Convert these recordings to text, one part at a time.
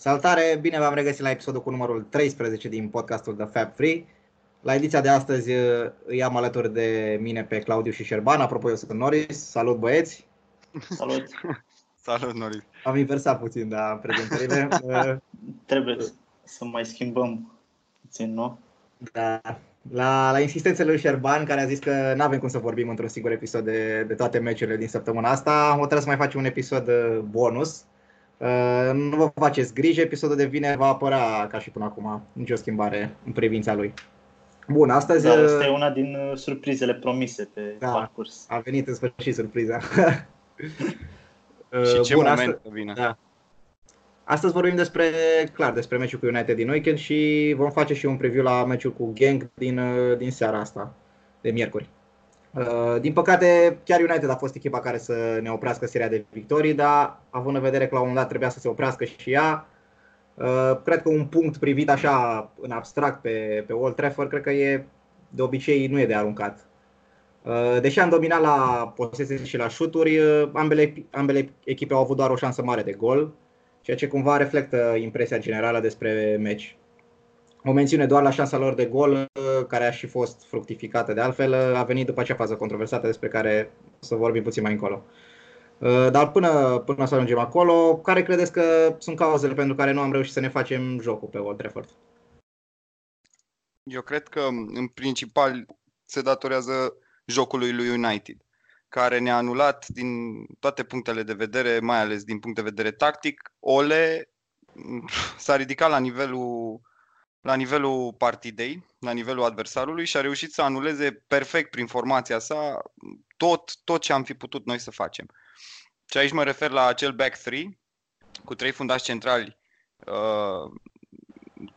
Salutare, bine v-am regăsit la episodul cu numărul 13 din podcastul The Fab Free. La ediția de astăzi îi am alături de mine pe Claudiu și Șerban. Apropo, eu sunt Noris. Salut băieți! Salut! Salut, Noris! Am inversat puțin, da, prezentările. Trebuie să mai schimbăm puțin, nu? Da. La, la insistențele lui Șerban, care a zis că nu avem cum să vorbim într-un singur episod de, de toate meciurile din săptămâna asta, am hotărât să mai facem un episod uh, bonus. Uh, nu vă faceți griji, episodul de vineri va apărea ca și până acum, nicio schimbare în privința lui. Bun, astăzi... Da, asta e una din uh, surprizele promise pe da, parcurs. A venit în sfârșit surpriza. și ce Bun, moment astăzi, vine. Da. Astăzi vorbim despre, clar, despre meciul cu United din weekend și vom face și un preview la meciul cu Genk din, uh, din seara asta, de miercuri. Uh, din păcate, chiar United a fost echipa care să ne oprească seria de victorii, dar având în vedere că la un moment dat trebuia să se oprească și ea, uh, cred că un punct privit așa în abstract pe, pe Old Trafford, cred că e de obicei nu e de aruncat. Deși am dominat la posese și la șuturi, ambele, ambele echipe au avut doar o șansă mare de gol ceea ce cumva reflectă impresia generală despre meci. O mențiune doar la șansa lor de gol, care a și fost fructificată de altfel, a venit după acea fază controversată despre care o să vorbim puțin mai încolo. Dar până, până să ajungem acolo, care credeți că sunt cauzele pentru care nu am reușit să ne facem jocul pe Old Trafford? Eu cred că în principal se datorează jocului lui United care ne-a anulat din toate punctele de vedere, mai ales din punct de vedere tactic. Ole s-a ridicat la nivelul, la nivelul partidei, la nivelul adversarului și a reușit să anuleze perfect prin formația sa tot, tot ce am fi putut noi să facem. Și aici mă refer la acel back 3 cu trei fundași centrali uh,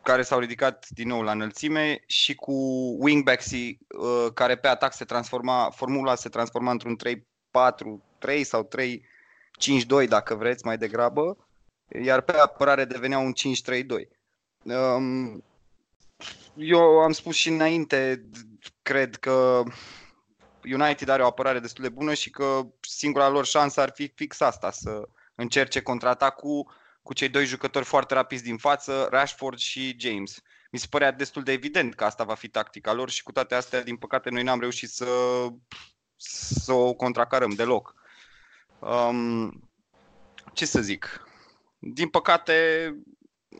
care s-au ridicat din nou la înălțime și cu wingbacks-ii uh, care pe atac se transforma, formula se transforma într-un 3-4-3 sau 3-5-2 dacă vreți mai degrabă, iar pe apărare devenea un 5-3-2. Um, eu am spus și înainte, cred că United are o apărare destul de bună și că singura lor șansă ar fi fix asta, să încerce contraatacul cu cei doi jucători foarte rapizi din față, Rashford și James. Mi se părea destul de evident că asta va fi tactica lor și cu toate astea, din păcate, noi n-am reușit să, să o contracarăm deloc. Um, ce să zic? Din păcate,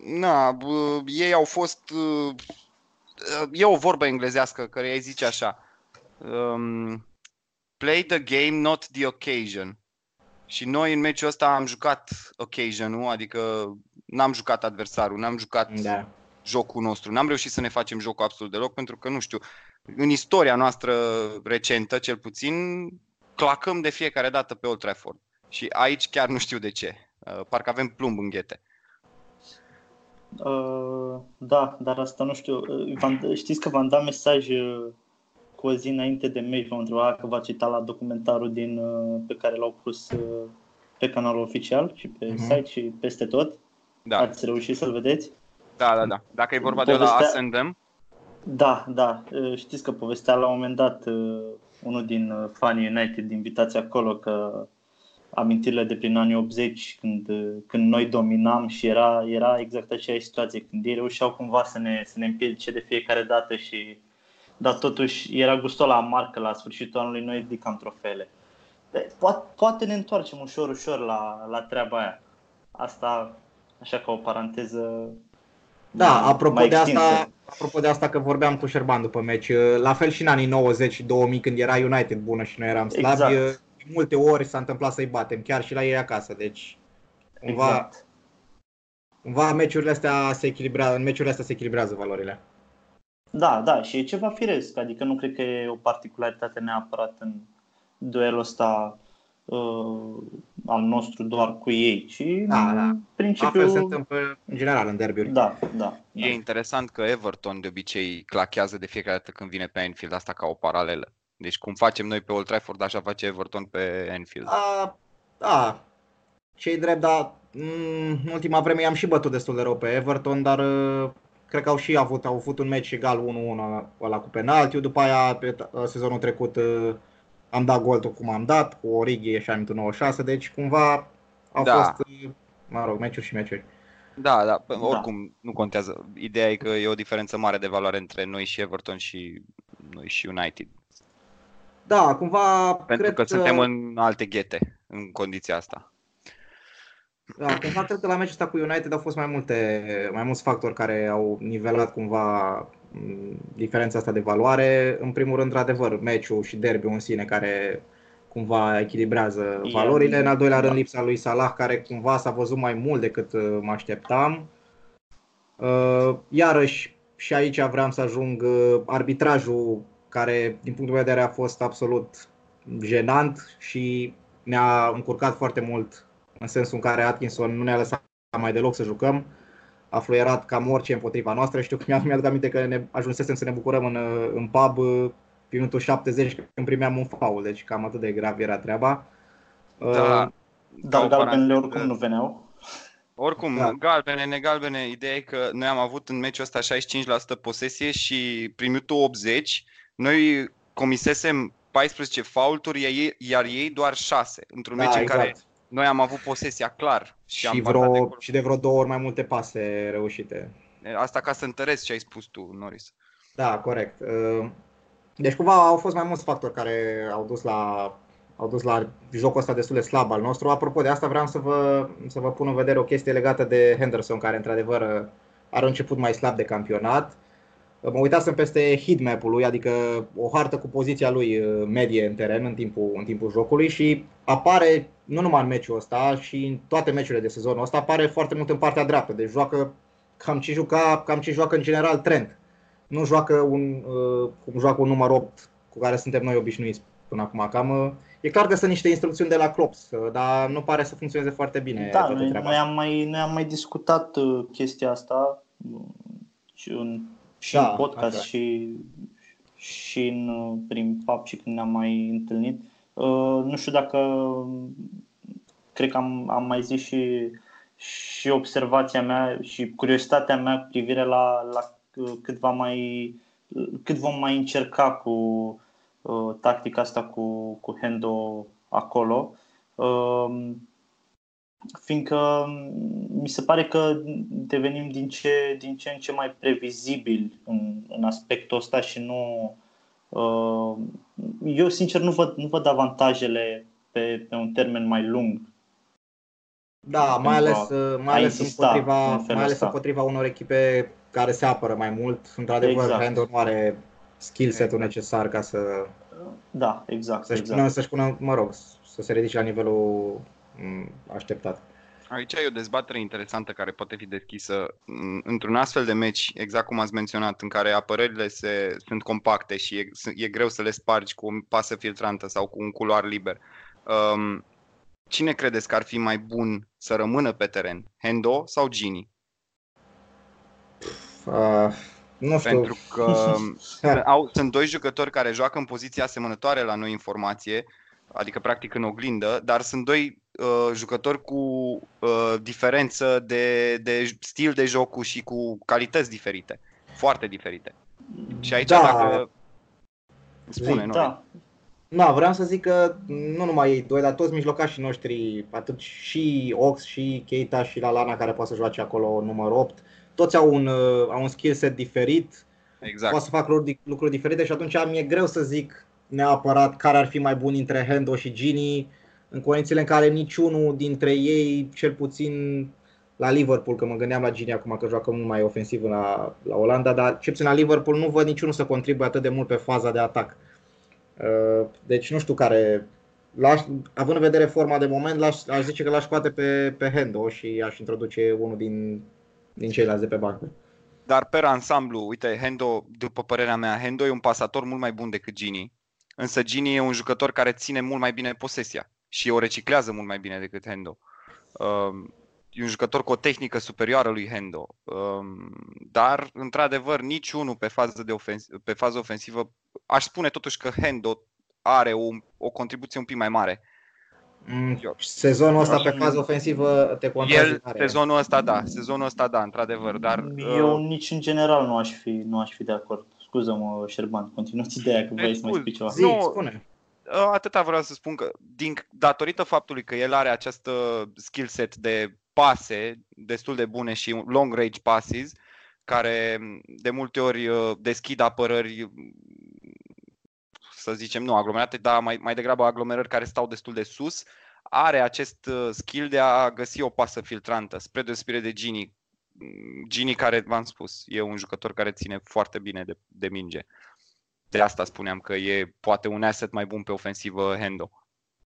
na, ei au fost... E o vorbă englezească care îi zice așa. Um, play the game, not the occasion. Și noi în meciul ăsta am jucat occasion-ul, adică n-am jucat adversarul, n-am jucat da. jocul nostru. N-am reușit să ne facem jocul absolut deloc pentru că, nu știu, în istoria noastră recentă, cel puțin, clacăm de fiecare dată pe Old Trafford. Și aici chiar nu știu de ce. Uh, parcă avem plumb în ghete. Uh, da, dar asta nu știu. Uh, știți că v-am dat mesaj uh, cu o zi înainte de meci v-am întrebat că v-ați uitat la documentarul din, uh, pe care l-au pus uh, pe canalul oficial și pe uh-huh. site și peste tot. Da. Ați reușit să-l vedeți? Da, da, da. Dacă e vorba Povestea... de la Ascendem. Da, da. Uh, știți că povestea la un moment dat unul din fanii United invitați acolo că amintirile de prin anii 80 când, când noi dominam și era, era exact aceeași situație, când ei reușeau cumva să ne, să ne împiedice de fiecare dată și dar totuși era gustul la marcă la sfârșitul anului, noi ridicam trofeele. Poate, poate ne întoarcem ușor, ușor la, la treaba aia. Asta, așa ca o paranteză da, mai, apropo mai de asta, apropo de asta că vorbeam cu Șerban după meci, la fel și în anii 90 și 2000 când era United bună și noi eram slabi, exact. Multe ori s-a întâmplat să-i batem, chiar și la ei acasă, deci cumva, exact. cumva meciurile astea se echilibrează, în meciurile astea se echilibrează valorile. Da, da, și e ceva firesc, adică nu cred că e o particularitate neapărat în duelul ăsta uh, al nostru doar cu ei, ci da, da. în principiu... se întâmplă în general în derbiuri. Da, da. E da. interesant că Everton de obicei clachează de fiecare dată când vine pe Anfield, asta ca o paralelă. Deci cum facem noi pe Old Trafford, așa face Everton pe Anfield. A, da, cei drept, dar mm, în ultima vreme i-am și bătut destul de rău pe Everton, dar uh, Cred că au și avut, au avut un meci egal 1-1 ăla cu penaltiu. După aia, pe sezonul trecut, uh, am dat gol cum am dat, cu Origi și am 96, deci cumva au da. fost, uh, mă rog, meciuri și meciuri. Da, da, da, oricum nu contează. Ideea e că e o diferență mare de valoare între noi și Everton și noi și United. Da, cumva Pentru cred că suntem în alte ghete în condiția asta. Da, cumva cred că la meciul ăsta cu United au fost mai multe, mai mulți factori care au nivelat cumva mm, diferența asta de valoare. În primul rând, într-adevăr, meciul și derby în sine care cumva echilibrează valorile. În al doilea rând, da. lipsa lui Salah, care cumva s-a văzut mai mult decât uh, mă așteptam. Uh, iarăși, și aici vreau să ajung uh, arbitrajul, care, din punctul meu de vedere, a fost absolut jenant și ne-a încurcat foarte mult în sensul în care Atkinson nu ne-a lăsat mai deloc să jucăm. A fluierat cam orice împotriva noastră. Știu că mi-aduc aminte că ne ajunsesem să ne bucurăm în, în pub pe minutul 70 când primeam un foul, deci cam atât de grav era treaba. Da, uh, dar galbenele oricum nu veneau. Oricum, da. galbene, negalbene, ideea e că noi am avut în meciul ăsta 65% posesie și prin minutul 80 noi comisesem 14 faulturi, iar ei doar 6, într-un da, meci exact. în care noi am avut posesia clar. Și, și, am vreo, de și de vreo două ori mai multe pase reușite. Asta ca să întăresc ce ai spus tu, Norris. Da, corect. Uh, deci cumva au fost mai mulți factori care au dus la, au dus la jocul ăsta destul de slab al nostru. Apropo de asta vreau să vă, să vă pun în vedere o chestie legată de Henderson, care într-adevăr are început mai slab de campionat. Mă uitasem peste heatmap-ul lui, adică o hartă cu poziția lui uh, medie în teren în timpul, în timpul jocului și apare, nu numai în meciul ăsta, și în toate meciurile de sezonul ăsta, apare foarte mult în partea dreaptă, deci joacă cam ce, juca, cam ce joacă în general Trent nu joacă un, uh, cum joacă un număr 8 cu care suntem noi obișnuiți până acum. Cam, uh, e clar că sunt niște instrucțiuni de la Klopp, uh, dar nu pare să funcționeze foarte bine. Da, noi, noi, am mai, noi am mai discutat chestia asta și în, și da, în podcast așa. și, și în, prin pub și când ne-am mai întâlnit. Uh, nu știu dacă cred că am, am mai zis și, și observația mea și curiozitatea mea cu privire la, la cât, va mai, cât vom mai încerca cu uh, tactica asta cu, cu Hendo acolo. Uh, fiindcă mi se pare că devenim din ce, din ce în ce mai previzibil în, în aspectul ăsta și nu. Uh, eu, sincer, nu văd, nu văd avantajele pe, pe un termen mai lung. Da, mai ales, mai ales, împotriva, mai ales împotriva unor echipe care se apără mai mult. Într-adevăr, exact. Randall nu are skill set-ul exact. necesar ca să... Da, exact. Să-și, exact. Pună, să-și pună, mă rog, să se ridice la nivelul mm, așteptat. Aici e o dezbatere interesantă care poate fi deschisă într-un astfel de meci, exact cum ați menționat, în care apărările se, sunt compacte și e, e greu să le spargi cu o pasă filtrantă sau cu un culoar liber. Um, cine credeți că ar fi mai bun să rămână pe teren, Hendo sau Gini? Uh, nu știu. Pentru că au, sunt doi jucători care joacă în poziții asemănătoare la noi informație, adică practic în oglindă, dar sunt doi uh, jucători cu uh, diferență de, de stil de joc și cu calități diferite, foarte diferite. Și aici da. dacă... Spune, nu? Da. Da, vreau să zic că nu numai ei doi, dar toți mijlocașii noștri, atât și Ox și Keita și Lalana care poate să joace acolo număr 8, toți au un, uh, au un skill set diferit, exact. poate să fac lucruri, lucruri diferite și atunci mi-e greu să zic neapărat care ar fi mai bun între Hendo și Gini, în condițiile în care niciunul dintre ei, cel puțin la Liverpool, că mă gândeam la Gini acum că joacă mult mai ofensiv la, la Olanda, dar cel puțin la Liverpool nu văd niciunul să contribuie atât de mult pe faza de atac. Uh, deci nu știu care, l-aș, având în vedere forma de moment, l-aș, aș zice că l-aș scoate pe, pe Hendo și aș introduce unul din din ceilalți de pe bancă. Dar pe ansamblu, uite, Hendo, după părerea mea, Hendo e un pasator mult mai bun decât Gini. Însă Gini e un jucător care ține mult mai bine posesia și o reciclează mult mai bine decât Hendo. Um, e un jucător cu o tehnică superioară lui Hendo. Um, dar, într-adevăr, niciunul pe fază, de ofens- pe fază ofensivă, aș spune totuși că Hendo are o, o contribuție un pic mai mare Mm, sezonul ăsta pe fază ofensivă te contează El, sezonul ăsta da, sezonul ăsta da, într-adevăr, dar... Eu uh... nici în general nu aș fi, nu aș fi de acord. Scuză-mă, Șerban, continuați ideea că vrei să mai spui ceva. Zi, nu, spune. Uh, atâta vreau să spun că, din, datorită faptului că el are acest skill set de pase destul de bune și long range passes care de multe ori uh, deschid apărări să zicem, nu aglomerate, dar mai, mai degrabă aglomerări care stau destul de sus, are acest uh, skill de a găsi o pasă filtrantă, spre deosebire de Gini. Gini care, v-am spus, e un jucător care ține foarte bine de, de minge. De asta spuneam că e poate un asset mai bun pe ofensivă Hendo.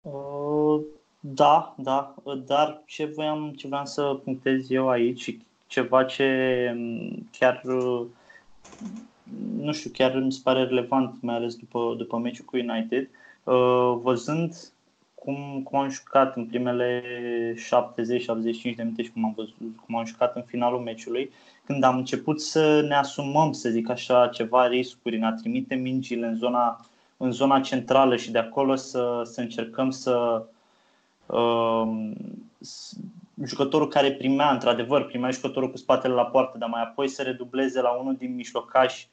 Uh, da, da, dar ce voiam, ce vreau să punctez eu aici ceva ce mm, chiar nu știu, chiar mi se pare relevant, mai ales după, după meciul cu United, uh, văzând cum, cum am jucat în primele 70-75 de minute și cum am, văzut, cum am jucat în finalul meciului, când am început să ne asumăm, să zic așa, ceva riscuri în a trimite mingile în zona, în zona centrală și de acolo să, să încercăm să, uh, jucătorul care primea, într-adevăr, primea jucătorul cu spatele la poartă, dar mai apoi să redubleze la unul din mijlocași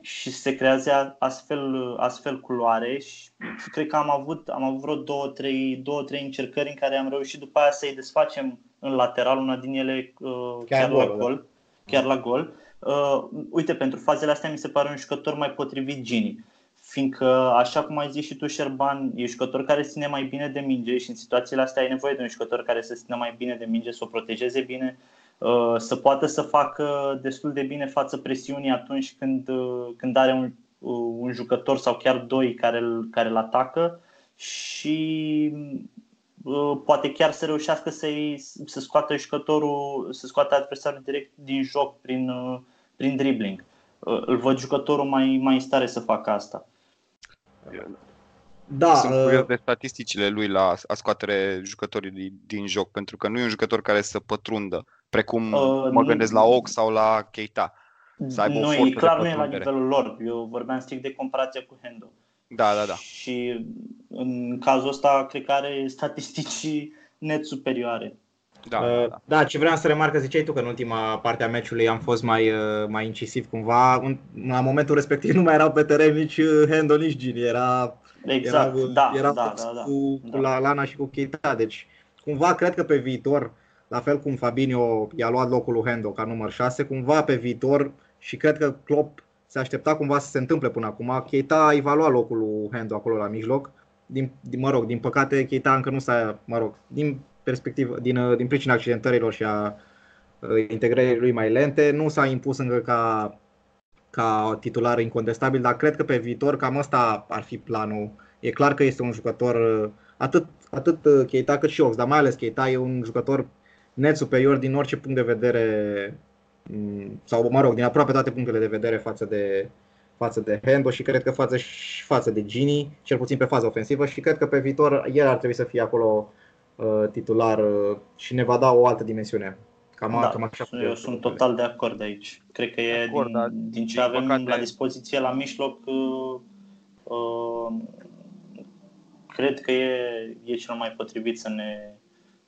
și se creează astfel, astfel culoare și cred că am avut, am avut vreo două trei, două, trei încercări în care am reușit după aia să-i desfacem în lateral, una din ele uh, chiar, chiar la gol, gol da. Chiar la gol. Uh, uite, pentru fazele astea mi se pare un jucător mai potrivit Gini fiindcă, așa cum ai zis și tu, Șerban, e jucător care ține mai bine de minge și în situațiile astea ai nevoie de un jucător care să țină mai bine de minge, să o protejeze bine, uh, să poată să facă destul de bine față presiunii atunci când, uh, când are un, uh, un jucător sau chiar doi care îl, care îl atacă și poate chiar să reușească să să scoată jucătorul, să scoată adversarul direct din joc prin, prin dribbling. Îl văd jucătorul mai, mai în stare să facă asta. Da, Sunt uh... curios de statisticile lui la a scoatere jucătorii din, din joc, pentru că nu e un jucător care să pătrundă, precum uh, mă gândesc la Ox sau la Keita. Să aibă nu, o e clar nu e la nivelul lor. Eu vorbeam strict de comparație cu Hendo. Da, da, da. Și în cazul ăsta cred că are statistici net superioare. Da, uh, da. da, ce vreau să remarc, ziceai tu că în ultima parte a meciului am fost mai, uh, mai incisiv cumva. În, la momentul respectiv nu mai erau pe teren nici uh, Hendo, nici Gini. Era, exact, era, da, era da, da, da, cu, da. cu la Lana și cu Keita. Deci, cumva, cred că pe viitor, la fel cum Fabinho i-a luat locul lui Hendo ca număr 6, cumva pe viitor și cred că Klopp se aștepta cumva să se întâmple până acum. Keita a evaluat locul lui Hendo acolo la mijloc. Din, din, mă rog, din păcate Keita încă nu s-a, mă rog, din perspectiv, din, uh, din pricina accidentărilor și a uh, integrării lui mai lente, nu s-a impus încă ca, ca titular incontestabil, dar cred că pe viitor cam asta ar fi planul. E clar că este un jucător, uh, atât, atât Keita cât și Ox, dar mai ales Keita e un jucător net superior din orice punct de vedere mm, sau mă rog, din aproape toate punctele de vedere față de, față de Hendo și cred că față și față de Gini, cel puțin pe faza ofensivă și cred că pe viitor el ar trebui să fie acolo Uh, titular uh, și ne va da o altă dimensiune. Cam, da, cam așa eu sunt total de acord aici. Cred că e acord, din, da, din ce din avem păcate... la dispoziție la mijloc, uh, uh, cred că e, e cel mai potrivit să ne,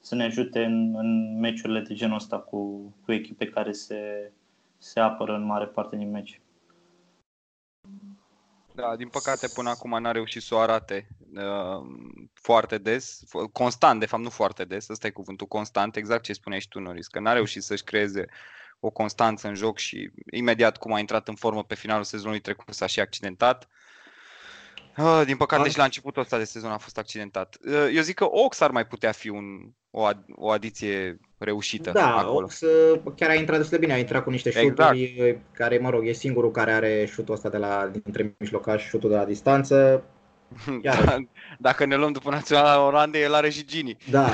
să ne ajute în, în meciurile de genul ăsta cu, cu echipe care se, se apără în mare parte din meci. Da, din păcate până acum n-a reușit să o arate uh, foarte des, constant, de fapt nu foarte des, ăsta e cuvântul constant, exact ce spuneai și tu, Noris, că n-a reușit să-și creeze o constanță în joc și imediat cum a intrat în formă pe finalul sezonului trecut s-a și accidentat. Uh, din păcate și la începutul ăsta de sezon a fost accidentat. Uh, eu zic că Ox ar mai putea fi un, o, ad, o adiție reușită da, acolo. Ox uh, chiar a intrat destul de bine, a intrat cu niște șuturi exact. care, mă rog, e singurul care are șutul ăsta de la, dintre mijlocași, șutul de la distanță. Iar. Da, dacă ne luăm după Naționala Olandei, el are și Gini. Da,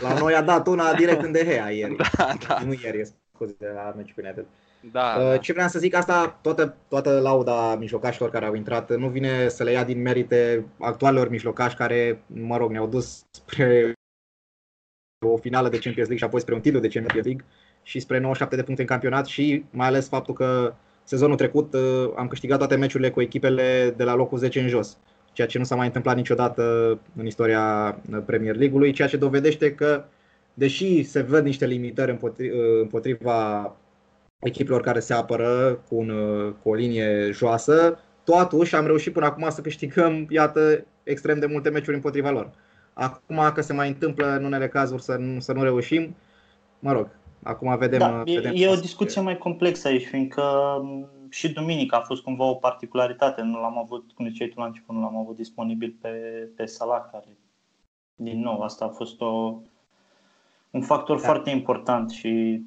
la noi a dat una direct în Dehea ieri. Da, da. Nu ieri, scuze, la meciul United. Da, uh, da. Ce vreau să zic, asta, toată, toată lauda mijlocașilor care au intrat, nu vine să le ia din merite actualelor mijlocași care, mă rog, ne-au dus spre o finală de Champions League și apoi spre un titlu de Champions League și spre 97 de puncte în campionat și mai ales faptul că sezonul trecut uh, am câștigat toate meciurile cu echipele de la locul 10 în jos, ceea ce nu s-a mai întâmplat niciodată în istoria Premier League-ului, ceea ce dovedește că, deși se văd niște limitări împotriva echipelor care se apără cu, un, cu o linie joasă, totuși am reușit până acum să câștigăm, iată, extrem de multe meciuri împotriva lor. Acum că se mai întâmplă în unele cazuri să nu, să nu reușim, mă rog, acum vedem... Da, e, vedem e o discuție mai complexă aici, fiindcă și duminică a fost cumva o particularitate. Nu l-am avut, cum ziceai tu la început, nu l-am avut disponibil pe, pe Salah, care, din nou, asta a fost o, un factor da. foarte important și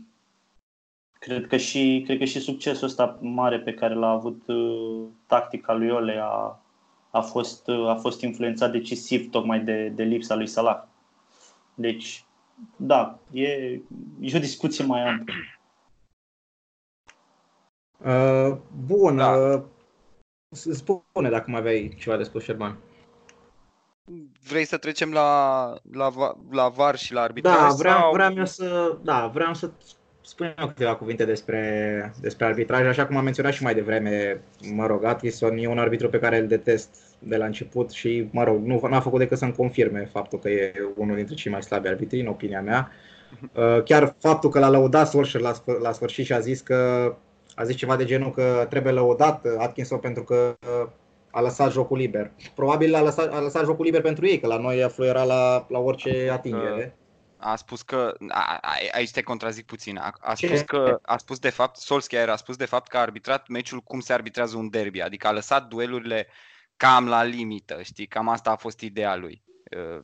cred că și, cred că și succesul ăsta mare pe care l-a avut uh, tactica lui Ole a, a, fost, uh, a fost influențat decisiv tocmai de, de lipsa lui Salah. Deci, da, e, e o discuție mai amplă. Uh, bun, da. uh, spune dacă mai aveai ceva de spus, Șerban. Vrei să trecem la, la, la VAR și la arbitraj? Da, vreau, sau... vreau, eu să, da, vreau să spun eu câteva cuvinte despre, despre arbitraj. Așa cum am menționat și mai devreme, mă rog, Atkinson e un arbitru pe care îl detest de la început și, mă rog, nu a făcut decât să-mi confirme faptul că e unul dintre cei mai slabi arbitri, în opinia mea. Uh, chiar faptul că l-a lăudat Solskjaer la, la sfârșit și a zis că a zis ceva de genul că trebuie lăudat Atkinson pentru că a lăsat jocul liber. Probabil a lăsat, a lăsat jocul liber pentru ei, că la noi afluiera la, la orice atingere. A spus că, a, a, aici te contrazic puțin, a, a spus că, a spus de fapt, Solskjaer a spus de fapt că a arbitrat meciul cum se arbitrează un derby, adică a lăsat duelurile cam la limită, știi, cam asta a fost ideea lui.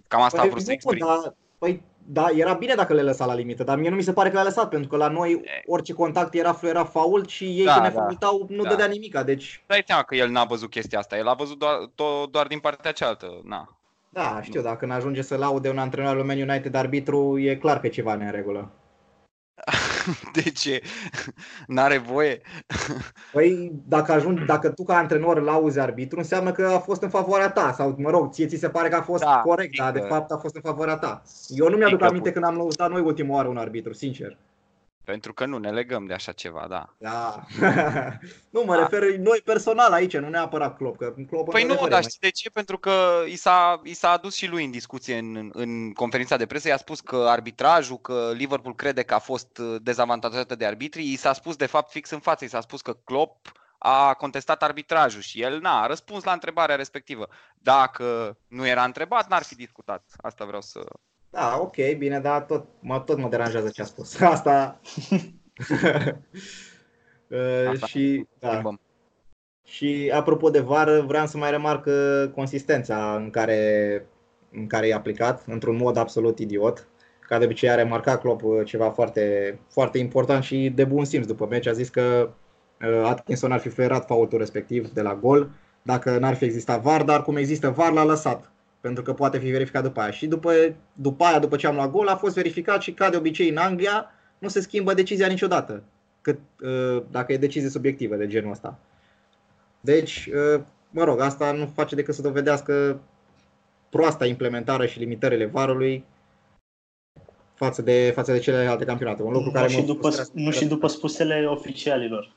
Cam asta păi, a vrut să exprime. Da, păi da, era bine dacă le lăsa la limită, dar mie nu mi se pare că le-a lăsat, pentru că la noi orice contact era fluera fault și ei da, când ne da, faultau nu da. dădea nimica, deci... Dai seama că el n-a văzut chestia asta, el a văzut doar, to- doar din partea cealaltă, na. Da, știu, nu. dacă n-ajunge să laude un antrenor al Man United arbitru, e clar că ceva ne în regulă. De ce? N-are voie? Păi, dacă, ajungi, dacă tu ca antrenor lauzi arbitru, înseamnă că a fost în favoarea ta. Sau, mă rog, ție ți se pare că a fost da, corect, dar de fapt a fost în favoarea ta. Eu nu mi-aduc aminte când am lăudat noi ultima oară un arbitru, sincer. Pentru că nu ne legăm de așa ceva, da. Da. nu, mă da. refer noi personal aici, nu neapărat Klopp. Că Klopp păi nu, dar știi de ce? Pentru că i s-a, i s-a adus și lui în discuție în, în conferința de presă. I-a spus că arbitrajul, că Liverpool crede că a fost dezavantajată de arbitrii. I s-a spus de fapt fix în față. I s-a spus că Klopp a contestat arbitrajul și el n-a răspuns la întrebarea respectivă. Dacă nu era întrebat, n-ar fi discutat. Asta vreau să, da, ok, bine, dar tot mă, tot mă deranjează ce a spus. Asta... Uh, Asta și, da. și apropo de VAR, vreau să mai remarc uh, consistența în care, în care e aplicat, într-un mod absolut idiot. Ca de obicei a remarcat Klopp uh, ceva foarte, foarte important și de bun simț după meci. A zis că Atkinson ar fi fluierat faultul respectiv de la gol dacă n-ar fi existat VAR, dar cum există VAR l-a lăsat pentru că poate fi verificat după aia. Și după, după aia, după ce am luat gol, a fost verificat și ca de obicei în Anglia nu se schimbă decizia niciodată, cât, uh, dacă e decizie subiectivă de genul ăsta. Deci, uh, mă rog, asta nu face decât să dovedească proasta implementare și limitările varului față de, față de celelalte campionate. Un lucru nu care și după, nu și după spusele oficialilor.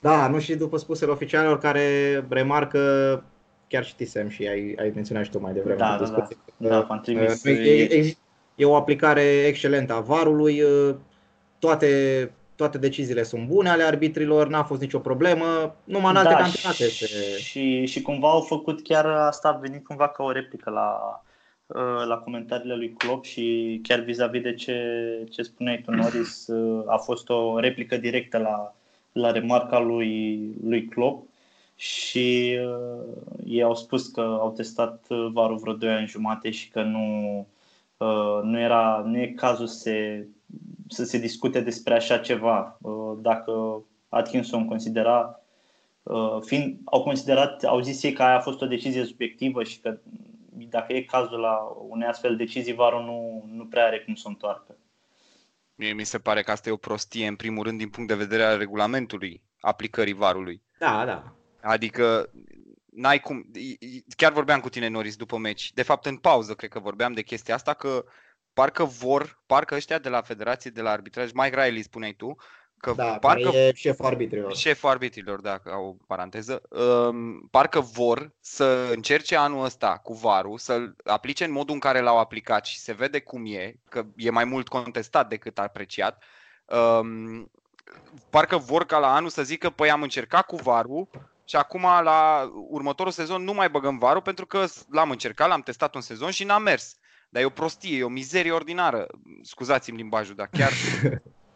Da, nu și după spusele oficialilor care remarcă chiar știsem și ai, ai menționat și tu mai devreme. Da, da, da. da, am trimis. E, e, e o aplicare excelentă a varului, toate, toate deciziile sunt bune ale arbitrilor, n-a fost nicio problemă, numai în alte da, campionate. Și, și, și cumva au făcut chiar asta, a venit cumva ca o replică la, la comentariile lui Klopp și chiar vis-a-vis de ce, ce spuneai tu, Norris, a fost o replică directă la, la remarca lui, lui Klopp și uh, ei au spus că au testat uh, varul vreo 2 ani jumate și că nu, uh, nu, era, nu e cazul să se, să se discute despre așa ceva. Uh, dacă Atkinson considera, uh, fiind, au considerat, au zis ei că aia a fost o decizie subiectivă și că dacă e cazul la unei astfel de decizii, varul nu, nu prea are cum să o întoarcă. Mie mi se pare că asta e o prostie, în primul rând, din punct de vedere al regulamentului aplicării varului. Da, da. Adică n-ai cum, chiar vorbeam cu tine Noris după meci, de fapt în pauză cred că vorbeam de chestia asta că parcă vor, parcă ăștia de la Federație de la Arbitraj, Mike Riley spuneai tu, că da, parcă e șeful arbitrilor. Șeful arbitrilor, da, o paranteză. Um, parcă vor să încerce anul ăsta cu varul, să-l aplice în modul în care l-au aplicat și se vede cum e, că e mai mult contestat decât apreciat. Um, parcă vor ca la anul să zică, păi am încercat cu varul, și acum la următorul sezon nu mai băgăm varul pentru că l-am încercat, l-am testat un sezon și n-a mers. dar e o prostie, e o mizerie ordinară. Scuzați-mi limbajul, dar chiar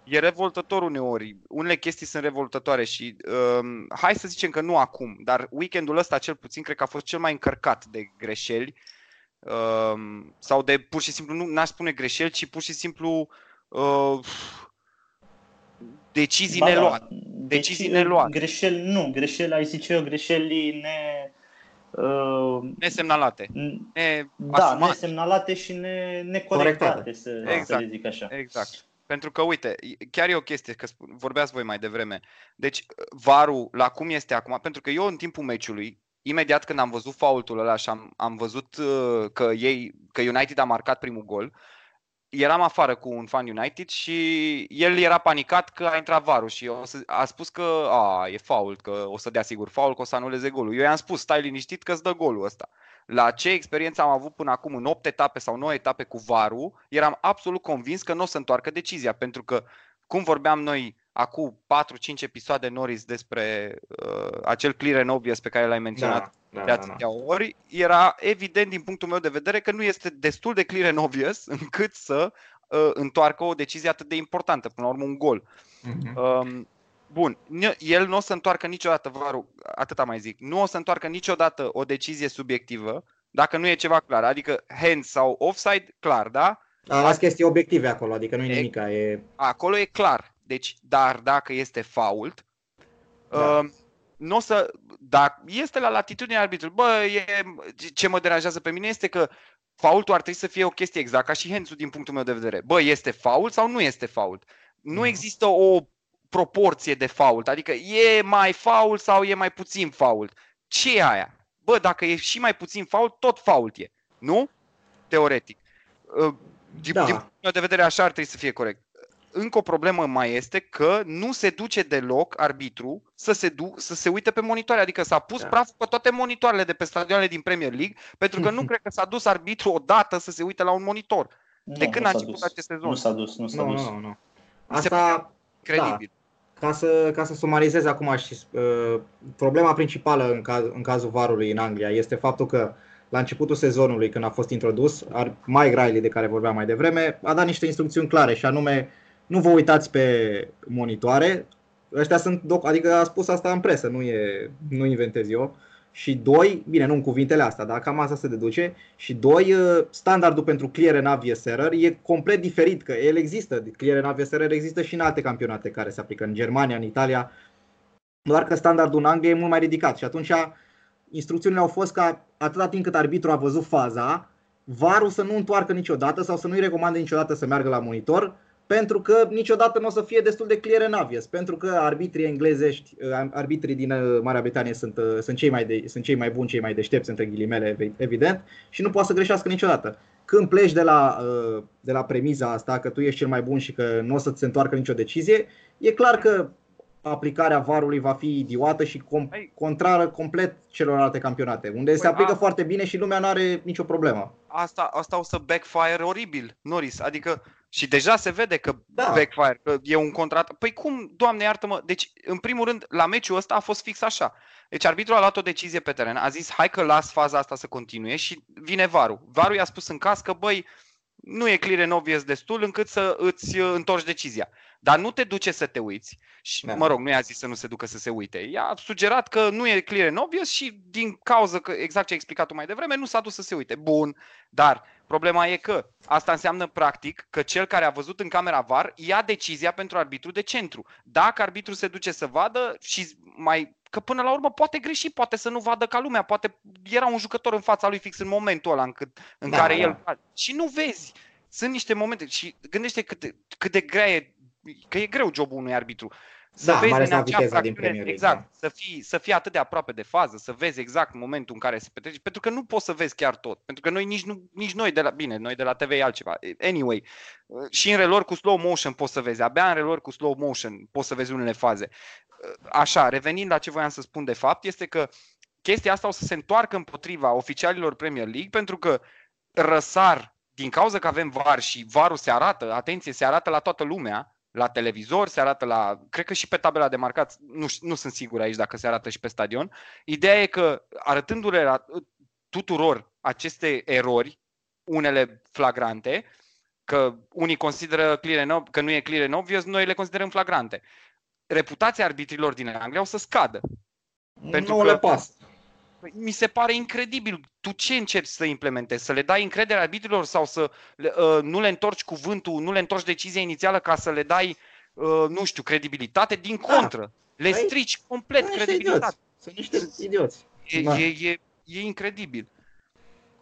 e revoltător uneori. Unele chestii sunt revoltătoare și um, hai să zicem că nu acum, dar weekendul ăsta cel puțin cred că a fost cel mai încărcat de greșeli um, sau de pur și simplu, nu n-aș spune greșeli, ci pur și simplu uh, decizii Ba da, neluate. Decizii deci, neluate. Greșeli, nu, greșeli, ai zice eu, greșeli ne... Uh, Nesemnalate. n- Ne da, asumate. nesemnalate și ne, necorectate, Corectate. să, Exact. să le zic așa. Exact. Pentru că, uite, chiar e o chestie, că sp- vorbeați voi mai devreme. Deci, varul, la cum este acum, pentru că eu în timpul meciului, imediat când am văzut faultul ăla și am, am văzut uh, că ei, că United a marcat primul gol, eram afară cu un fan United și el era panicat că a intrat varul și o să, a spus că a, e fault, că o să dea sigur fault, că o să anuleze golul. Eu i-am spus, stai liniștit că îți dă golul ăsta. La ce experiență am avut până acum în 8 etape sau 9 etape cu varul, eram absolut convins că nu o să întoarcă decizia, pentru că, cum vorbeam noi acum 4-5 episoade Norris despre uh, acel clear and obvious pe care l-ai menționat Da, da, de da, da. atâtea ori, era evident din punctul meu de vedere că nu este destul de clear and obvious încât să uh, întoarcă o decizie atât de importantă, până la urmă un gol. Mhm. Um, bun, N- el nu o să întoarcă niciodată, Varu, atâta mai zic, nu o să întoarcă niciodată o decizie subiectivă dacă nu e ceva clar, adică hands sau offside, clar, da? A las chestii obiective acolo, adică nu e E- nimic. E... Acolo e clar. Deci, dar dacă este fault, Da. uh, nu o să, dacă este la latitudinea arbitrului, bă, e, ce mă deranjează pe mine este că faultul ar trebui să fie o chestie exact ca și hands din punctul meu de vedere. Bă, este fault sau nu este fault? Nu Mhm. există o proporție de fault, adică e mai fault sau e mai puțin fault. Ce e aia? Bă, dacă e și mai puțin fault, tot fault e. Nu? Teoretic. Uh, Din, Da. din punctul meu de vedere, așa ar trebui să fie corect. Încă o problemă mai este că nu se duce deloc arbitru să se, du- să se uite pe monitoare. Adică s-a pus Da. praful pe toate monitoarele de pe stadioanele din Premier League, pentru că nu cred că s-a dus arbitru odată să se uite la un monitor. De Nu, când nu a s-a început dus. acest sezon? Nu s-a dus, nu s-a Nu, dus. nu, nu. Mi se părea Asta, Credibil. ca să, ca să sumarizez acum și uh, problema principală în, caz, în cazul varului în Anglia este faptul că la începutul sezonului, când a fost introdus, ar- Mike Riley, de care vorbeam mai devreme, a dat niște instrucțiuni clare și anume nu vă uitați pe monitoare, ăștia sunt, doc- adică a spus asta în presă, nu, e, nu inventez eu. Și doi, bine, nu în cuvintele astea, dar cam asta se deduce. Și doi, uh, standardul pentru clear and obvious error e complet diferit, că el există, clear and obvious error există și în alte campionate care se aplică, în Germania, în Italia, doar că standardul în Anglia e mult mai ridicat și atunci instrucțiunile au fost ca atâta timp cât arbitru a văzut faza, varul să nu întoarcă niciodată sau să nu-i recomande niciodată să meargă la monitor, pentru că niciodată nu o să fie destul de clear and obvious, pentru că arbitrii englezești, uh, arbitrii din uh, Marea Britanie sunt, uh, sunt, cei mai de, sunt cei mai buni, cei mai deștepți, între ghilimele, evi- evident, și nu poate să greșească niciodată. Când pleci de la, uh, de la premiza asta că tu ești cel mai bun și că nu o să ți se întoarcă nicio decizie, e clar că aplicarea varului va fi idiotă și com- Ei. contrară complet celorlalte campionate, unde se Păi, aplică a- foarte bine și lumea nu are nicio problemă. Asta, asta o să backfire oribil, Norris. Adică și deja se vede că Da. backfire, că e un contrat. Păi cum, doamne iartă-mă, deci în primul rând la meciul ăsta a fost fix așa. Deci arbitrul a luat o decizie pe teren, a zis hai că las faza asta să continue și vine varul. Varul i-a spus în caz că băi, nu e clear and obvious destul încât să îți uh, întorci decizia. Dar nu te duce să te uiți. Și, Da. mă rog, nu i-a zis să nu se ducă să se uite. I-a sugerat că nu e clear and obvious și din cauza că, exact ce ai explicat tu mai devreme, nu s-a dus să se uite. Bun, dar problema e că asta înseamnă practic că cel care a văzut în camera VAR ia decizia pentru arbitru de centru. Dacă arbitru se duce să vadă și mai că până la urmă poate greși, poate să nu vadă ca lumea, poate era un jucător în fața lui fix în momentul ăla în, cât, în Da, care da. el și nu vezi. Sunt niște momente și gândește cât, de- cât de grea e, că e greu jobul unui arbitru. Să Da, mai ales în la acea viteza din fracțiune- Premier League, Exact, da. să fii, să fii atât de aproape de fază, să vezi exact momentul în care se petrece, pentru că nu poți să vezi chiar tot. Pentru că noi nici, nu, nici noi de la, bine, noi de la TV e altceva. Anyway, și în relor cu slow motion poți să vezi, abia în relor cu slow motion poți să vezi unele faze. Așa, revenind la ce voiam să spun de fapt, este că chestia asta o să se întoarcă împotriva oficialilor Premier League pentru că răsar, din cauza că avem VAR și VAR-ul se arată, atenție, se arată la toată lumea, la televizor, se arată la, cred că și pe tabela de marcat, nu, ș- nu sunt sigur aici dacă se arată și pe stadion. Ideea e că arătându-le la tuturor aceste erori, unele flagrante, că unii consideră clear and, că nu e clear and obvious, noi le considerăm flagrante. Reputația arbitrilor din Anglia o să scadă. Pentru nu că le pasă. Mi se pare incredibil. Tu ce încerci să implementezi? Să le dai încredere arbitrilor sau să uh, nu le întorci cuvântul, nu le întorci decizia inițială ca să le dai, uh, nu știu, credibilitate? Din da. contră. Da. Le păi, strici complet credibilitatea. Sunt niște idioți. E, da. e, e, e incredibil.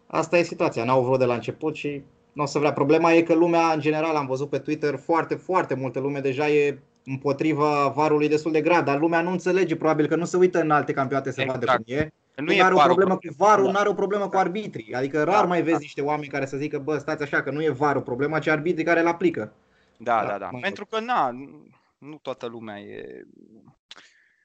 Asta e situația. N-au vrut de la început și nu o să vrea. Problema e că lumea, în general, am văzut pe Twitter, foarte, foarte multă lume deja e împotriva varului destul de grad, dar lumea nu înțelege, probabil că nu se uită în alte campionate să exact. vadă cum e. Nu e are o problemă cu varul, da. nu are o problemă cu arbitrii. Adică rar da, mai vezi da. niște oameni care să zică, bă, stați așa, că nu e varul problema, ci arbitrii care îl aplică. Da, da, da. da. Pentru că, na, nu toată lumea e...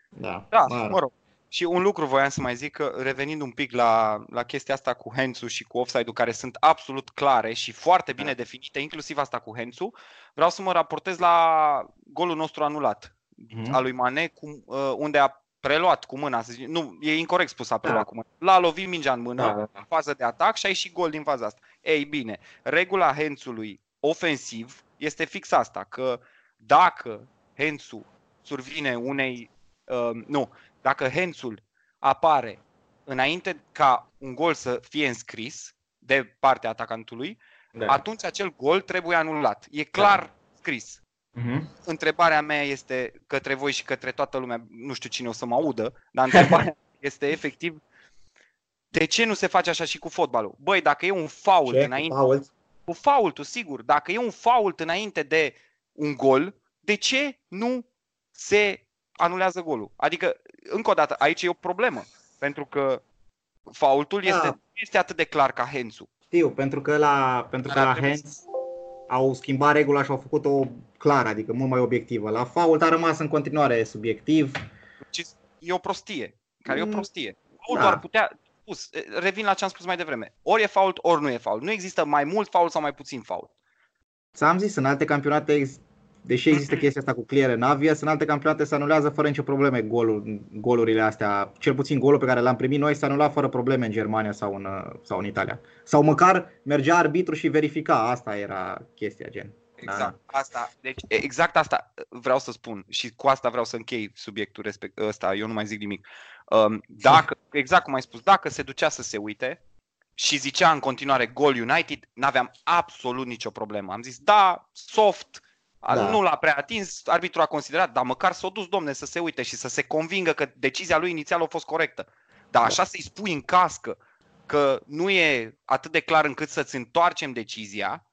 Da, da mă rog. Și un lucru voiam să mai zic, că revenind un pic la, la chestia asta cu Hensu și cu offside-ul, care sunt absolut clare și foarte bine da. definite, inclusiv asta cu Hensu, vreau să mă raportez la golul nostru anulat mm-hmm. al lui Mane, cu, uh, unde a preluat cu mâna, să zic, nu, e incorrect spus a preluat da. cu mâna, l-a lovit mingea în mână, da, da, da. în fază de atac și a ieșit gol din faza asta. Ei bine, regula Hensului ofensiv este fix asta, că dacă Hensu survine unei, uh, nu, dacă Hensul apare înainte ca un gol să fie înscris de partea atacantului, da. atunci acel gol trebuie anulat. E clar da. scris. Uh-huh. Întrebarea mea este către voi și către toată lumea, nu știu cine o să mă audă, dar întrebarea este efectiv de ce nu se face așa și cu fotbalul? Băi, dacă e un fault ce? înainte... Fault? Cu faultul, sigur. Dacă e un fault înainte de un gol, de ce nu se anulează golul? Adică încă o dată, aici e o problemă. Pentru că faultul da. este, este atât de clar ca Hensu. Știu, pentru că la, pentru că la Hens au schimbat regula și au făcut-o clară, adică mult mai obiectivă. La fault a rămas în continuare subiectiv. E o prostie, care mm, e o mm, prostie. Faultul da. ar putea, spus, revin la ce am spus mai devreme. Ori e fault, ori nu e fault. Nu există mai mult fault sau mai puțin fault. Ți-am zis, în alte campionate deși există chestia asta cu clear în avies, în alte campionate se anulează fără nicio probleme golul, golurile astea. Cel puțin golul pe care l-am primit noi se anula fără probleme în Germania sau în, sau în Italia. Sau măcar mergea arbitru și verifica. Asta era chestia, gen. Exact, da. asta. Deci, exact asta vreau să spun și cu asta vreau să închei subiectul respect, ăsta, eu nu mai zic nimic. Um, dacă, exact cum ai spus, dacă se ducea să se uite și zicea în continuare Gol United, n-aveam absolut nicio problemă. Am zis, da, soft, da. Nu l-a prea atins, arbitru a considerat, dar măcar s-a dus, domne, să se uite și să se convingă că decizia lui inițial a fost corectă. Dar așa să-i spui în cască că nu e atât de clar încât să-ți întoarcem decizia,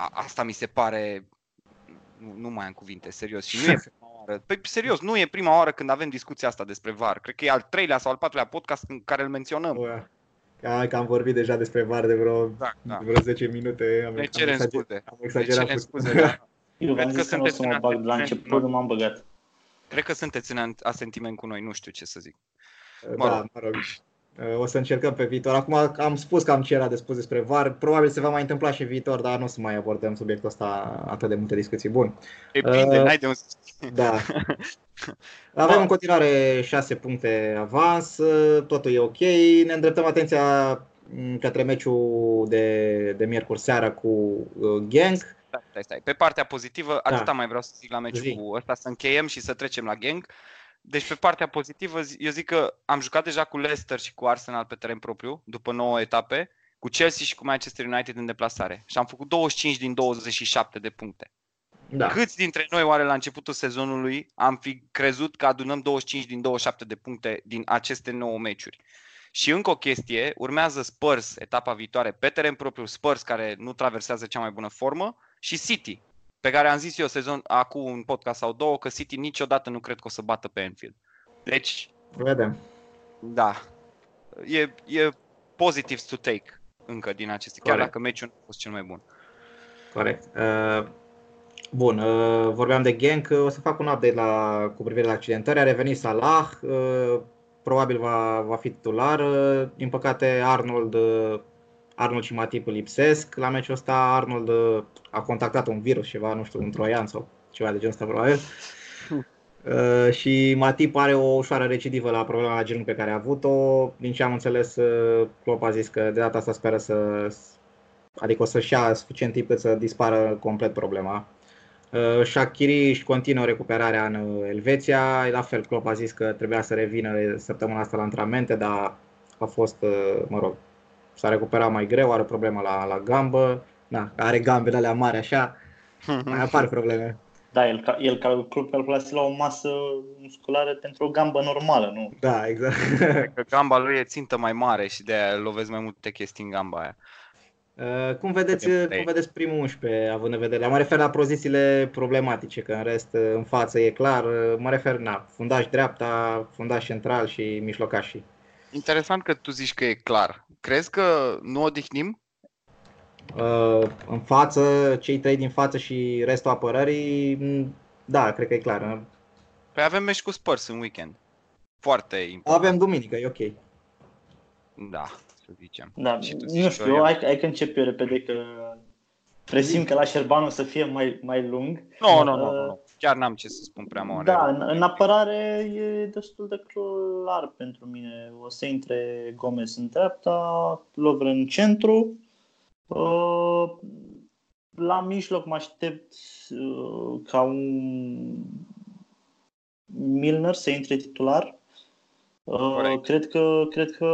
a, asta mi se pare... Nu, nu mai am cuvinte, serios. Și nu e prima oară. Păi, serios, nu e prima oară când avem discuția asta despre VAR. Cred că e al treilea sau al patrulea podcast în care îl menționăm. Ua. Ca, că am vorbit deja despre VAR de vreo, da, da. vreo 10 minute. Am, ne cerem am scuze. Am exagerat. Ne scuze, da. Eu Cred că sunteți să mă bag la început, nu m-am băgat. Cred că sunteți în asentiment cu noi, nu știu ce să zic. Mă da, mă rog. O să încercăm pe viitor. Acum am spus că am ce era de spus despre VAR. Probabil se va mai întâmpla și viitor, dar nu o să mai abordăm subiectul ăsta atât de multe discuții. Bun. E bine, uh, n-ai de un... Da. Avem în continuare 6 puncte avans, totul e ok. Ne îndreptăm atenția mm, către meciul de, de miercuri seara cu uh, Genk. Stai, stai, stai. Pe partea pozitivă, da. atâta mai vreau să zic la meciul Zi. cu ăsta, să încheiem și să trecem la gang. Deci pe partea pozitivă, eu zic că am jucat deja cu Leicester și cu Arsenal pe teren propriu, după 9 etape, cu Chelsea și cu Manchester United în deplasare. Și am făcut 25 din 27 de puncte. Da. Câți dintre noi oare la începutul sezonului am fi crezut că adunăm 25 din 27 de puncte din aceste 9 meciuri? Și încă o chestie, urmează Spurs etapa viitoare pe teren propriu, Spurs care nu traversează cea mai bună formă și City, pe care am zis eu sezon, acum un podcast sau două, că City niciodată nu cred că o să bată pe Enfield. Deci... Vedem. Da. E, e positives to take încă din aceste, chiar dacă meciul nu a fost cel mai bun. Corect. Uh, bun, uh, vorbeam de Genk, o să fac un update la, cu privire la accidentări. A revenit Salah, uh, probabil va, va fi titular. Uh, din păcate Arnold uh, Arnold și Matip lipsesc. La meciul ăsta Arnold uh, a contactat un virus, ceva, nu știu, un troian sau ceva de genul ăsta probabil. Uh, și Matip are o ușoară recidivă la problema la genunchi pe care a avut-o. Din ce am înțeles, uh, Klopp a zis că de data asta speră să, adică o să-și ia suficient timp să dispară complet problema. Uh, Shakiri își continuă recuperarea în uh, Elveția, la fel Klopp a zis că trebuia să revină săptămâna asta la antrenamente, dar a fost, uh, mă rog, s-a recuperat mai greu, are probleme la, la gambă, na, are gambele alea mari așa, mai apar probleme. Da, el, el calculase la o masă musculară pentru o gambă normală, nu? Da, exact. Că gamba lui e țintă mai mare și de aia lovesc mai multe chestii în gamba aia. Uh, cum vedeți, cum vedeți primul 11, având în vedere? Mă refer la pozițiile problematice, că în rest, în față e clar. Mă refer, na, fundaș dreapta, fundaș central și mijlocașii. Interesant că tu zici că e clar. Crezi că nu odihnim? Uh, în față, cei trei din față și restul apărării, da, cred că e clar. Păi avem meci cu Spurs în weekend. Foarte important. Avem duminică, e ok. Da, să zicem. Da, nu știu, eu, hai, hai că încep eu repede că presimt că la Șerban o să fie mai, mai lung. Nu, nu, nu, nu, chiar n-am ce să spun prea mare. Da, în, în apărare e destul de clar pentru mine. O să intre Gomez în dreapta, Lovren în centru. Uh, la mijloc mă aștept uh, ca un Milner să intre titular. Uh, cred, că, cred că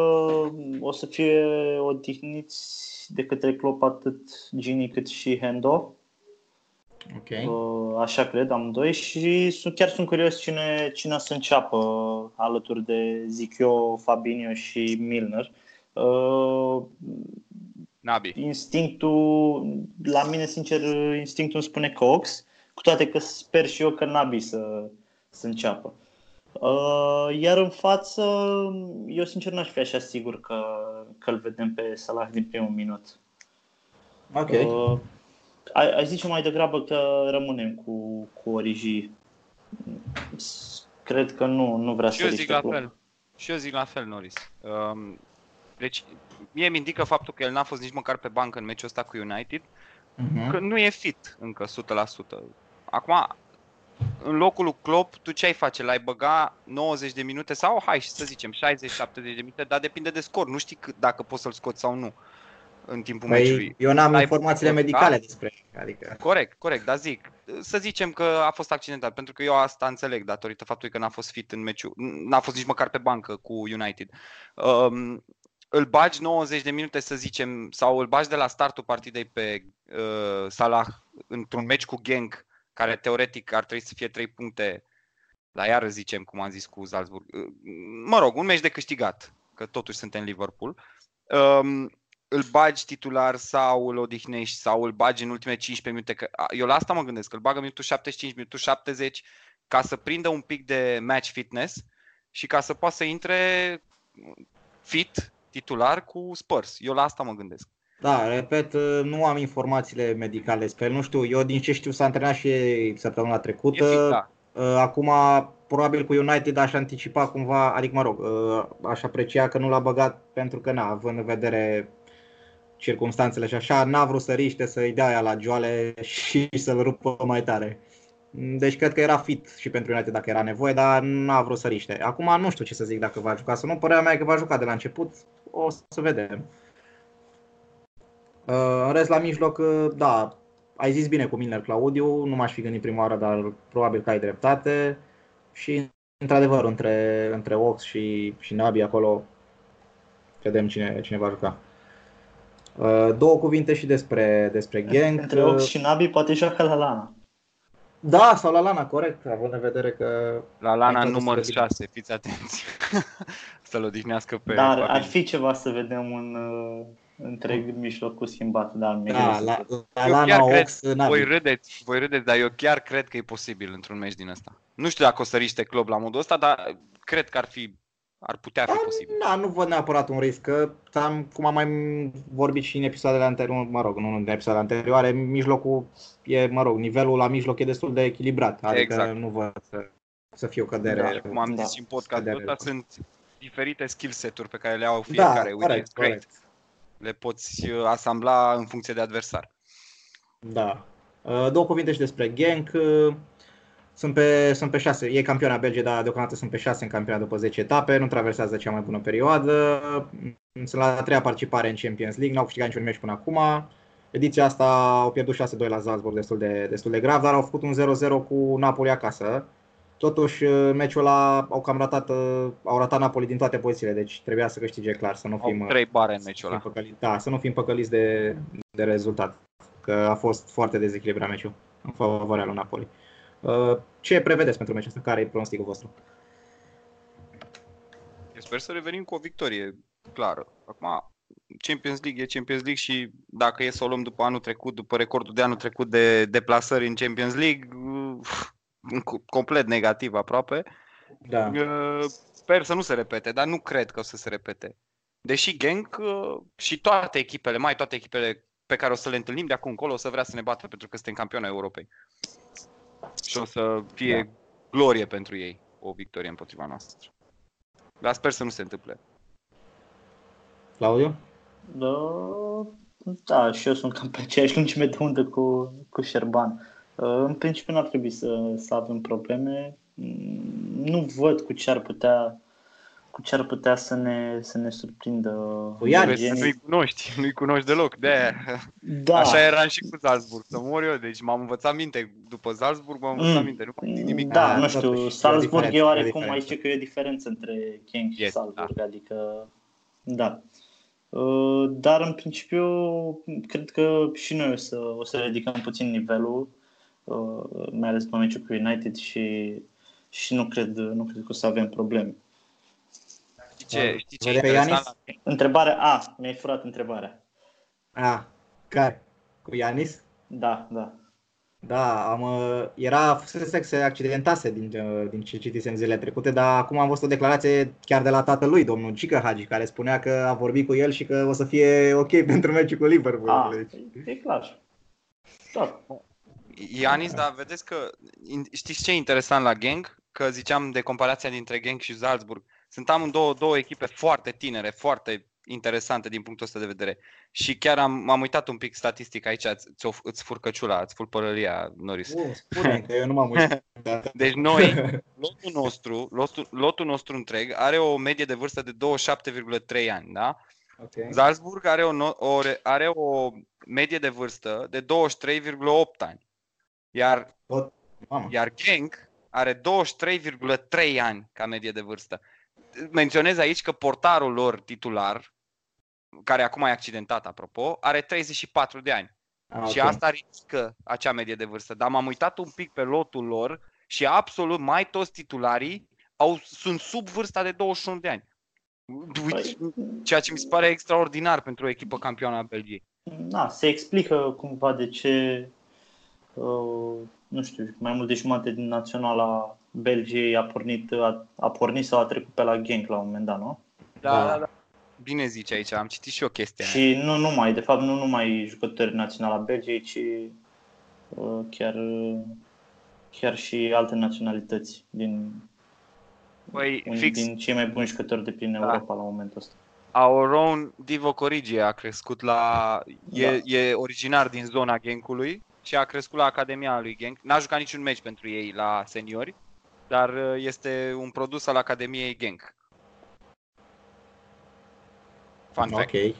o să fie odihniți de către Klopp atât Gini cât și Hendo. Okay. Așa cred, amândoi și sunt, chiar sunt curios cine, cine o să înceapă alături de, zic eu, Fabinho și Milner. Nabi. Instinctul, la mine, sincer, instinctul îmi spune Cox, cu toate că sper și eu că Nabi să, să înceapă. Uh, iar în față, eu sincer n-aș fi așa sigur că, că îl vedem pe Salah din primul minut. Ok. Uh, ai, ai zice mai degrabă că rămânem cu, cu Origi. Cred că nu, nu vrea și să eu zic la fel. Și eu zic la fel, Norris. Um, deci, mie mi indică faptul că el n-a fost nici măcar pe bancă în meciul ăsta cu United, uh-huh. că nu e fit încă 100%. Acum, în locul lui Klopp, tu ce ai face? L-ai băga 90 de minute sau, hai să zicem, 60-70 de minute, dar depinde de scor. Nu știi dacă poți să-l scoți sau nu în timpul păi, meciului. Eu n-am L-ai informațiile băgat, medicale despre adică... Corect, corect, dar zic, să zicem că a fost accidentat, pentru că eu asta înțeleg datorită faptului că n-a fost fit în meciul, n-a fost nici măcar pe bancă cu United. Um, îl bagi 90 de minute, să zicem, sau îl bagi de la startul partidei pe uh, Salah într-un meci cu Genk, care teoretic ar trebui să fie 3 puncte, la iară zicem, cum am zis cu Salzburg. Uh, mă rog, un meci de câștigat, că totuși suntem Liverpool. Um, îl bagi titular sau îl odihnești sau îl bagi în ultimele 15 minute. Că eu la asta mă gândesc, că îl bagă minutul 75, minutul 70 ca să prindă un pic de match fitness și ca să poată să intre fit titular cu Spurs. Eu la asta mă gândesc. Da, repet, nu am informațiile medicale despre el. Nu știu, eu din ce știu s-a antrenat și săptămâna trecută. Fit, da. Uh, acum, probabil cu United aș anticipa cumva, adică mă rog, uh, aș aprecia că nu l-a băgat pentru că, na, având în vedere circumstanțele și așa, n-a vrut să riște, să-i dea aia la joale și să-l rupă mai tare. Deci cred că era fit și pentru United dacă era nevoie, dar n-a vrut să riște. Acum nu știu ce să zic dacă va juca sau nu. Părerea mea e că va juca de la început. O să vedem. Uh, în rest, la mijloc, uh, da, ai zis bine cu Milner Claudiu, nu m-aș fi gândit prima oară, dar probabil că ai dreptate. Și, într-adevăr, între, între Ox și, și Nabi acolo, vedem cine, cine va juca. Uh, două cuvinte și despre, despre Genk. Între Ox și Nabi poate joacă la Lana. Da, sau la Lana, corect, având în vedere că... La Lana număr 6, fiți atenți. Să-l odihnească pe... Dar ar fi ceva să vedem un uh, întreg mijlocul schimbat, dar da, la, la Lana Ox, voi râdeți, voi râdeți, dar eu chiar cred că e posibil într-un meci din ăsta. Nu știu dacă o să riște club la modul ăsta, dar cred că ar fi ar putea fi posibil. Da, nu văd neapărat un risc, că am, cum am mai vorbit și în episoadele anterioare, mă rog, nu în episoadele anterioare, mijlocul e, mă rog, nivelul la mijloc e destul de echilibrat, adică exact. nu văd să, să fie o cădere. Da, cum am da, zis în podcastul ăsta, sunt diferite skill set-uri pe care le au fiecare. Da, corect, corect. Le poți uh, asambla în funcție de adversar. Da. Uh, două cuvinte și despre Genk. Uh, sunt pe, sunt pe șase, e campioana Belgie, dar deocamdată sunt pe șase în campionat după 10 etape, nu traversează cea mai bună perioadă. Sunt la a treia participare în Champions League, n-au câștigat niciun meci până acum. ediția asta au pierdut 6-2 la Salzburg destul de, destul de grav, dar au făcut un 0-0 cu Napoli acasă. Totuși, meciul ăla au cam ratat, au ratat Napoli din toate pozițiile, deci trebuia să câștige clar, să nu fim, trei bare în meciul ăla. da, să nu fim păcăliți de, de rezultat, că a fost foarte dezechilibrat meciul în favoarea lui Napoli. Uh, ce prevedeți pentru meciul ăsta? Care e pronosticul vostru? Eu sper să revenim cu o victorie clară. Acum, Champions League e Champions League și dacă e să o luăm după anul trecut, după recordul de anul trecut de deplasări în Champions League, complet negativ aproape. Da. Uh, sper să nu se repete, dar nu cred că o să se repete. Deși Genk uh, și toate echipele, mai toate echipele pe care o să le întâlnim de acum încolo, o să vrea să ne bată pentru că suntem campioni Europei. Și o să fie da. glorie pentru ei o victorie împotriva noastră. Dar sper să nu se întâmple. Claudiu? Da, da, și eu sunt cam pe aceeași lungime de undă cu, cu Șerban. În principiu nu ar trebui să, să avem probleme. Nu văd cu ce ar putea cu ce ar putea să ne, să ne surprindă cu Nu-i cunoști, nu-i cunoști deloc, de da. Așa era și cu Salzburg, să mor eu, deci m-am învățat minte, după Salzburg m-am învățat mm. minte, nu mai nimic. Da, da, nu știu, Salzburg e oarecum, mai zice că e o diferență între King și yes, Salzburg, da. adică, da. Uh, dar în principiu, cred că și noi o să, o să ridicăm puțin nivelul, uh, mai ales pe meciul cu United și, și nu, cred, nu cred că o să avem probleme. Știi ce, știi ce interesant? Întrebarea A, mi-ai furat întrebarea. A, care? Cu Ianis? Da, da. Da, am, uh, era, fusese se accidentase din, uh, din ce citisem zilele trecute, dar acum am văzut o declarație chiar de la tatălui, domnul Cică Hagi, care spunea că a vorbit cu el și că o să fie ok pentru meciul cu Liverpool. A, deci. e clar. Da. Ianis, dar vedeți că, știți ce e interesant la Gang? Că ziceam de comparația dintre Gang și Salzburg. Sunt amândouă două echipe foarte tinere, foarte interesante din punctul ăsta de vedere. Și chiar am, m-am uitat un pic statistic aici, îți, îți furcăciula, îți părălia, Noris. Uh, spune că eu nu m-am uitat. deci noi, lotul nostru, lotul, lotul nostru întreg are o medie de vârstă de 27,3 ani, da? Okay. Salzburg are o, o, are o medie de vârstă de 23,8 ani. Iar, iar Genk are 23,3 ani ca medie de vârstă menționez aici că portarul lor titular, care acum e accidentat, apropo, are 34 de ani. Ah, okay. Și asta riscă acea medie de vârstă. Dar m-am uitat un pic pe lotul lor și absolut mai toți titularii au, sunt sub vârsta de 21 de ani. Păi, ceea ce mi se pare extraordinar pentru o echipă campioană a Belgiei. Da, se explică cumva de ce, uh, nu știu, mai mult de jumătate din naționala Belgiei a pornit, a, a pornit sau a trecut pe la Genk la un moment dat, nu? Da, da, da. Bine zici aici, am citit și o chestie. Și nu numai, de fapt nu numai jucători naționali a Belgiei, ci uh, chiar, chiar și alte naționalități din, păi, un, fix. din cei mai buni jucători de prin da. Europa la momentul ăsta. Auron Divo Corigi a crescut la... E, da. e originar din zona Genkului și a crescut la Academia lui Genk. N-a jucat niciun meci pentru ei la seniori, dar uh, este un produs al Academiei Genk. Fun fact. Ok.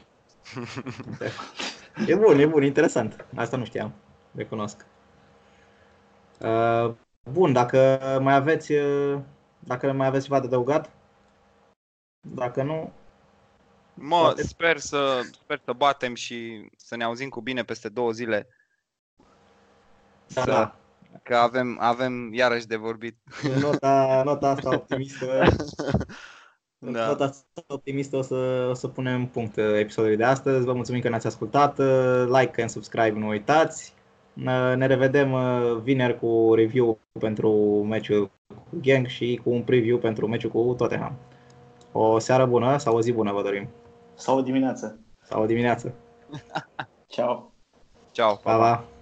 e bun, e bun, interesant. Asta nu știam. Recunosc. Uh, bun, dacă mai aveți uh, dacă mai aveți ceva de adăugat? Dacă nu, Mă, poate... sper să, sper să batem și să ne auzim cu bine peste două zile. Da, să, da. Că avem, avem iarăși de vorbit. Nota, nota asta optimistă. da. Nota asta optimistă o să, o să punem punct episodului de astăzi. Vă mulțumim că ne-ați ascultat. Like and subscribe, nu uitați. Ne revedem uh, vineri cu review pentru meciul cu Gang și cu un preview pentru meciul cu Tottenham. O seară bună sau o zi bună vă dorim. Sau o dimineață. Sau o dimineață. Ciao. Ciao. Pa, pa. pa.